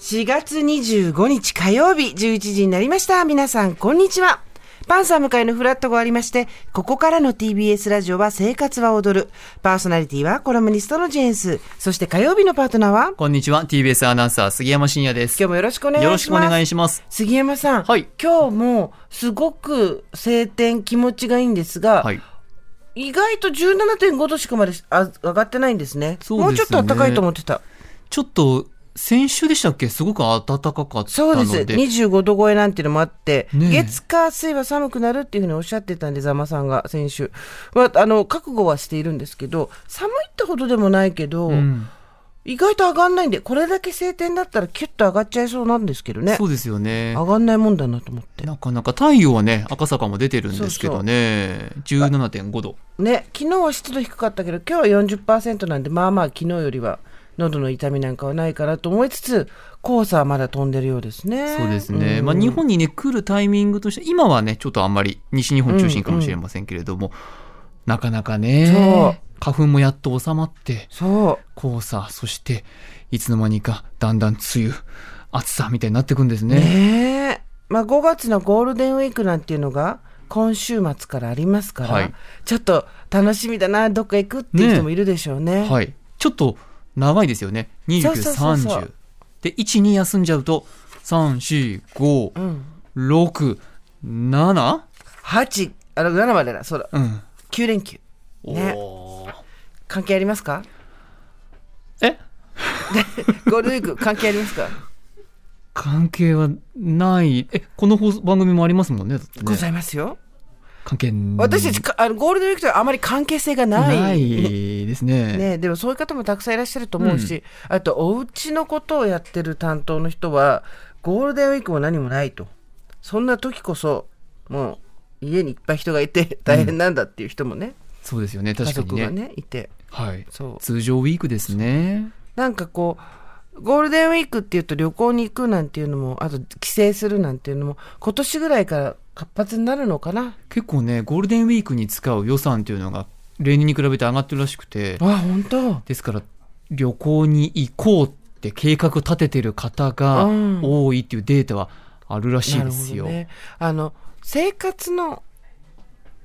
4月25日火曜日11時になりました。皆さん、こんにちは。パンサー向かいのフラットがありまして、ここからの TBS ラジオは生活は踊る。パーソナリティはコラムニストのジェーンス。そして火曜日のパートナーは？こんにちは。TBS アナウンサー、杉山真也です。今日もよろしくお願いします。よろしくお願いします。杉山さん。はい今日もすごく晴天気持ちがいいんですが、はい。意外と17.5度しかまであ上がってないんですね。そうですねもうちょっと暖かいと思ってた。ちょっと、先週でしたっけ？すごく暖かかった。そうです。25度超えなんていうのもあって、ねえ月火水は寒くなるっていうふうにおっしゃってたんで、ざまさんが先週。まあ、あの、覚悟はしているんですけど、寒いってほどでもないけど、うん。意外と上がんないんで、これだけ晴天だったらキュッと上がっちゃいそうなんですけどねそ。うですよね。上がんないもんだなと思って。なかなか太陽はね、赤坂も出てるんですけどね。17.5度。ね、昨日は湿度低かったけど、今日は40%なんで、まあまあ昨日よりは喉の痛みなんかはないかなと思いつつ、黄砂はまだ飛んでるようですね。そうですね。うんまあ日本にね、来るタイミングとして、今はね、ちょっとあんまり西日本中心かもしれませんけれども、なかなかね、花粉もやっと収まって。黄砂、そして、いつの間にかだんだん梅雨、暑さみたいになってくんですね。ねえ。まあ5月のゴールデンウィークなんていうのが今週末からありますから、はいちょっと楽しみだな、どっか行くっていう人もいるでしょうね。はい。ちょっと長いですよね。29、そうそうそうそう30。で、1、2休んじゃうと、3、4、5、うん。6、7? 8、あの、7までだ、そうだ。うん。9連休。ね関係ありますか？え？ゴールデンウィーク関係ありますか？関係はない。え、この放送番組もありますもんね。ねございますよ。関係私たちかあのゴールデンウィークとはあまり関係性がない。ないですね。ね、でもそういう方もたくさんいらっしゃると思うし、あとお家のことをやってる担当の人はゴールデンウィークも何もないとそんな時こそもう家にいっぱい人がいて大変なんだっていう人もね、そうですよね。家確かに族がね。ねいてはい。そう通常ウィークですね。なんかこうゴールデンウィークっていうと旅行に行くなんていうのもあと帰省するなんていうのも今年ぐらいから活発になるのかな？結構ね、ゴールデンウィークに使う予算っていうのが、例年に比べて上がってるらしくて、あ本当ですから、旅行に行こうって計画立ててる方がうん多いっていうデータはあるらしいですよ。ほどね。あの生活の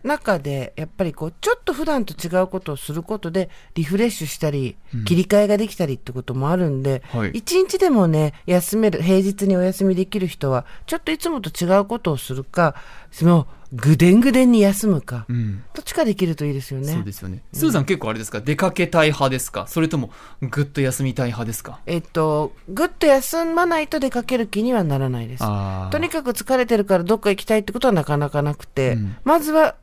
中でやっぱりこうちょっと普段と違うことをすることでリフレッシュしたり、切り替えができたりってこともあるんで、はい一日でもね休める平日にお休みできる人はちょっといつもと違うことをするかそのぐでんぐでんに休むか、うん。どっちかできるといいですよね。そうですよね。スーさん結構あれですか？出かけたい派ですか？それともぐっと休みたい派ですか？えっとぐっと休まないと出かける気にはならないです。とにかく疲れてるからどっか行きたいってことはなかなかなくて、うんまずは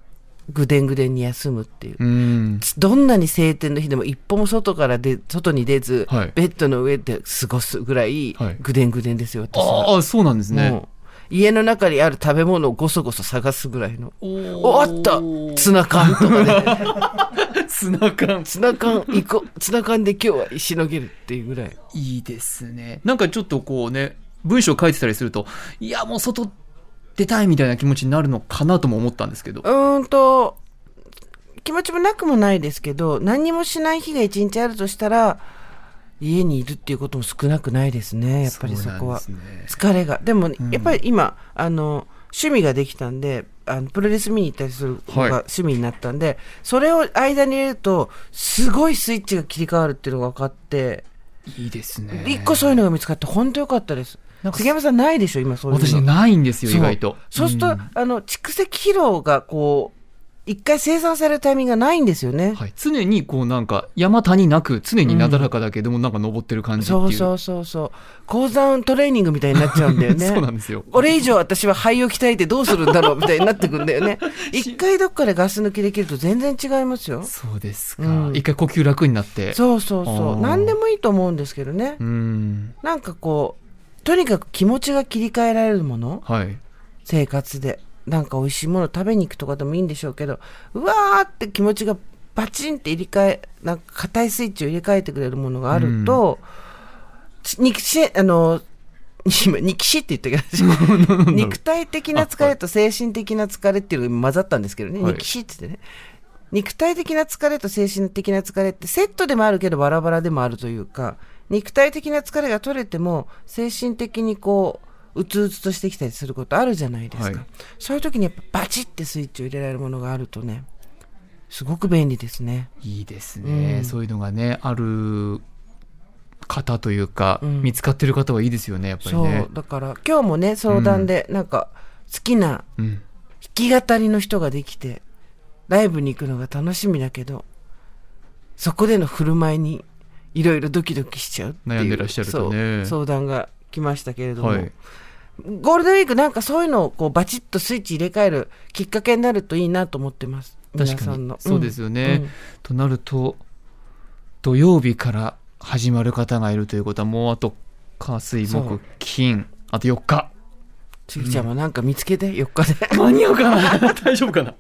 ぐでんぐでんに休むっていう。うん。どんなに晴天の日でも一歩も外からで外に出ず、はいベッドの上で過ごすぐらいはいぐでんぐでんですよ。ああ、そうなんですね。家の中にある食べ物をごそごそ探すぐらいの。おおあったツナ缶とかね。ツナ缶。ツナ缶行こう。ツナ缶で今日はしのげるっていうぐらい。いいですね。なんかちょっとこうね、文章書いてたりすると、いや、もう外出たいみたいな気持ちになるのかなとも思ったんですけどう。ーんと、気持ちもなくもないですけど、何にもしない日が一日あるとしたら、家にいるっていうことも少なくないですね、やっぱりそこは。ね疲れが。でも、やっぱり今、あの、趣味ができたんで、あのプロレス見に行ったりするのがはい趣味になったんで、それを間に入れると、すごいスイッチが切り替わるっていうのが分かって、いいですね。一個そういうのが見つかって、本当よかったです。杉山さんないでしょ、今そういうの。私ね、ないんですよ、意外と。そうすると、んあの、蓄積疲労がこう、一回生産されるタイミングがないんですよね。はい、常にこうなんか山谷なく常になだらかだけどもなんか登ってる感じっていう、そうそうそうそう。高山トレーニングみたいになっちゃうんだよね。そうなんですよこれ以上私は肺を鍛えてどうするんだろうみたいになってくんだよね。一回どっかでガス抜きできると全然違いますよ。そうですか、うん一回呼吸楽になってそうそうそう。何でもいいと思うんですけどね。うんなんかこう、とにかく気持ちが切り替えられるもの、はい。生活で。なんか美味しいもの食べに行くとかでもいいんでしょうけど、うわーって気持ちがバチンって入れ替え、なんか硬いスイッチを入れ替えてくれるものがあると、ち肉し、あの、今、肉しって言ったけど、肉体的な疲れと精神的な疲れっていうのが今混ざったんですけどね、はい。肉しって言ってね。肉体的な疲れと精神的な疲れってセットでもあるけどバラバラでもあるというか、肉体的な疲れが取れても精神的にこううつうつとしてきたりすることあるじゃないですか、はい。そういう時にやっぱバチってスイッチを入れられるものがあるとねすごく便利ですね。いいですね、うん。そういうのがねある方というか、うん。見つかってる方はいいですよねやっぱりそねうだから今日もね相談でなんか好きなうん。弾き語りの人ができてライブに行くのが楽しみだけどそこでの振る舞いにいろいろドキドキしちゃうっていう悩んでらっしゃるとね。そう相談が来ましたけれども、はい。ゴールデンウィークなんかそういうのをこうバチッとスイッチ入れ替えるきっかけになるといいなと思ってます。皆確かに。さんの。そうですよね、うん。となると土曜日から始まる方がいるということはもうあと火水木金。あと4日。ちぎちゃんもなんか見つけて4日で。間に合うかな。大丈夫かな